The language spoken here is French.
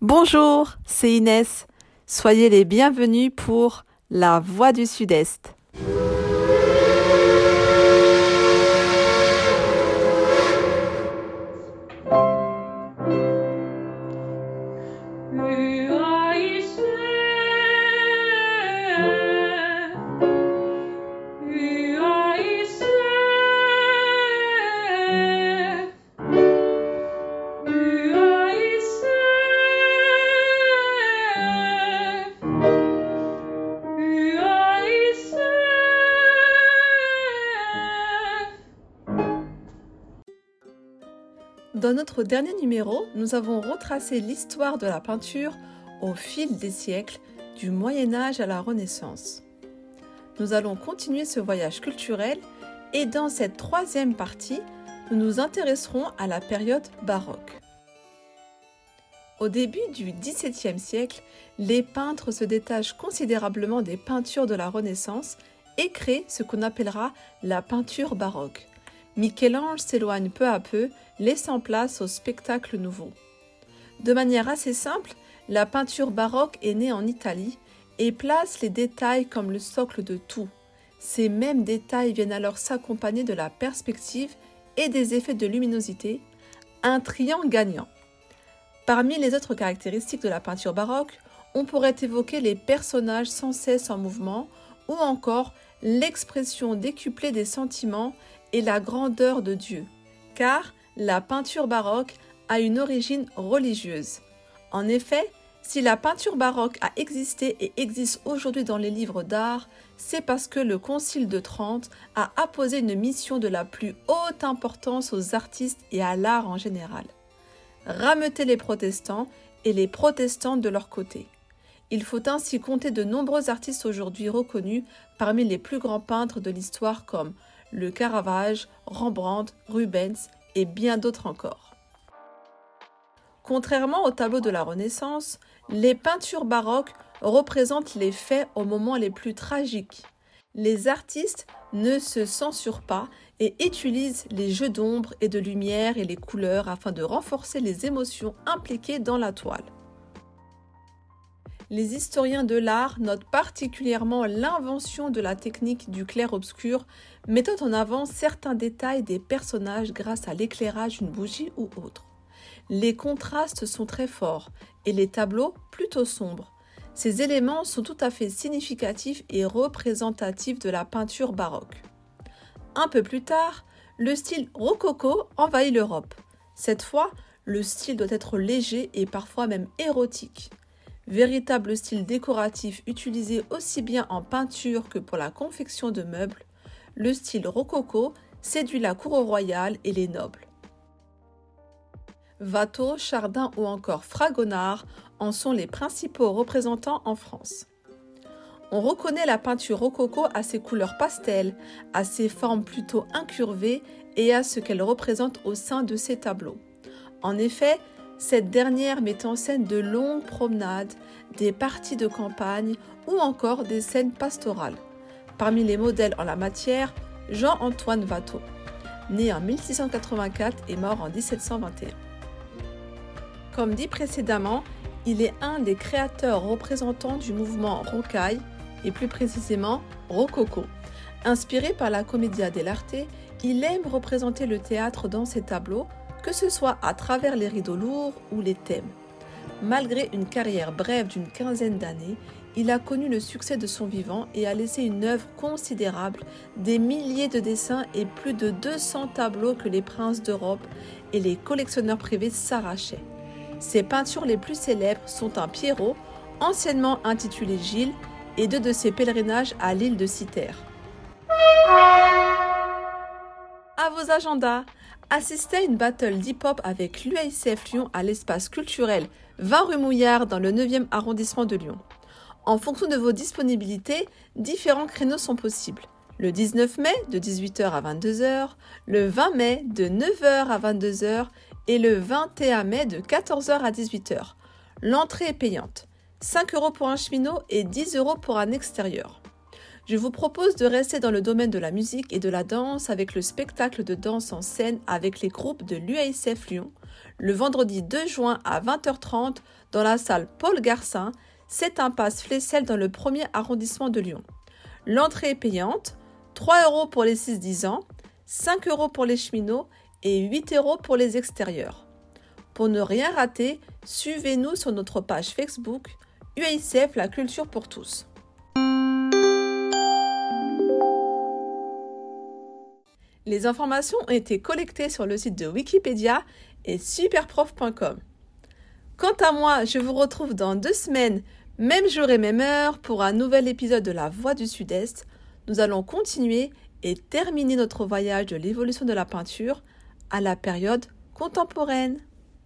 Bonjour, c'est Inès. Soyez les bienvenus pour La Voix du Sud-Est. Dans notre dernier numéro, nous avons retracé l'histoire de la peinture au fil des siècles, du Moyen Âge à la Renaissance. Nous allons continuer ce voyage culturel et dans cette troisième partie, nous nous intéresserons à la période baroque. Au début du XVIIe siècle, les peintres se détachent considérablement des peintures de la Renaissance et créent ce qu'on appellera la peinture baroque. Michel-Ange s'éloigne peu à peu, laissant place au spectacle nouveau. De manière assez simple, la peinture baroque est née en Italie et place les détails comme le socle de tout. Ces mêmes détails viennent alors s'accompagner de la perspective et des effets de luminosité, un triangle gagnant. Parmi les autres caractéristiques de la peinture baroque, on pourrait évoquer les personnages sans cesse en mouvement ou encore l'expression décuplée des sentiments et la grandeur de Dieu, car la peinture baroque a une origine religieuse. En effet, si la peinture baroque a existé et existe aujourd'hui dans les livres d'art, c'est parce que le Concile de Trente a apposé une mission de la plus haute importance aux artistes et à l'art en général. Rameuter les protestants et les protestants de leur côté. Il faut ainsi compter de nombreux artistes aujourd'hui reconnus parmi les plus grands peintres de l'histoire comme le Caravage, Rembrandt, Rubens et bien d'autres encore. Contrairement aux tableaux de la Renaissance, les peintures baroques représentent les faits au moment les plus tragiques. Les artistes ne se censurent pas et utilisent les jeux d'ombre et de lumière et les couleurs afin de renforcer les émotions impliquées dans la toile les historiens de l'art notent particulièrement l'invention de la technique du clair-obscur, mettant en avant certains détails des personnages grâce à l'éclairage d'une bougie ou autre. Les contrastes sont très forts et les tableaux plutôt sombres. Ces éléments sont tout à fait significatifs et représentatifs de la peinture baroque. Un peu plus tard, le style rococo envahit l'Europe. Cette fois, le style doit être léger et parfois même érotique. Véritable style décoratif utilisé aussi bien en peinture que pour la confection de meubles, le style rococo séduit la cour royale et les nobles. Watteau, Chardin ou encore Fragonard en sont les principaux représentants en France. On reconnaît la peinture rococo à ses couleurs pastel, à ses formes plutôt incurvées et à ce qu'elle représente au sein de ses tableaux. En effet, cette dernière met en scène de longues promenades, des parties de campagne ou encore des scènes pastorales. Parmi les modèles en la matière, Jean-Antoine Watteau, né en 1684 et mort en 1721. Comme dit précédemment, il est un des créateurs représentants du mouvement rocaille et plus précisément rococo. Inspiré par la commedia dell'arte, il aime représenter le théâtre dans ses tableaux que ce soit à travers les rideaux lourds ou les thèmes. Malgré une carrière brève d'une quinzaine d'années, il a connu le succès de son vivant et a laissé une œuvre considérable, des milliers de dessins et plus de 200 tableaux que les princes d'Europe et les collectionneurs privés s'arrachaient. Ses peintures les plus célèbres sont un Pierrot, anciennement intitulé Gilles, et deux de ses pèlerinages à l'île de Cythère. À vos agendas Assistez à une battle d'hip-hop avec l'UICF Lyon à l'espace culturel 20 rue Mouillard dans le 9e arrondissement de Lyon. En fonction de vos disponibilités, différents créneaux sont possibles. Le 19 mai de 18h à 22h, le 20 mai de 9h à 22h et le 21 mai de 14h à 18h. L'entrée est payante. 5 euros pour un cheminot et 10 euros pour un extérieur. Je vous propose de rester dans le domaine de la musique et de la danse avec le spectacle de danse en scène avec les groupes de l'UASF Lyon, le vendredi 2 juin à 20h30 dans la salle Paul Garcin, 7 impasse Flessel dans le premier arrondissement de Lyon. L'entrée est payante, 3 euros pour les 6-10 ans, 5 euros pour les cheminots et 8 euros pour les extérieurs. Pour ne rien rater, suivez-nous sur notre page Facebook UICF La Culture pour tous. Les informations ont été collectées sur le site de Wikipédia et superprof.com. Quant à moi, je vous retrouve dans deux semaines, même jour et même heure, pour un nouvel épisode de La Voix du Sud-Est. Nous allons continuer et terminer notre voyage de l'évolution de la peinture à la période contemporaine.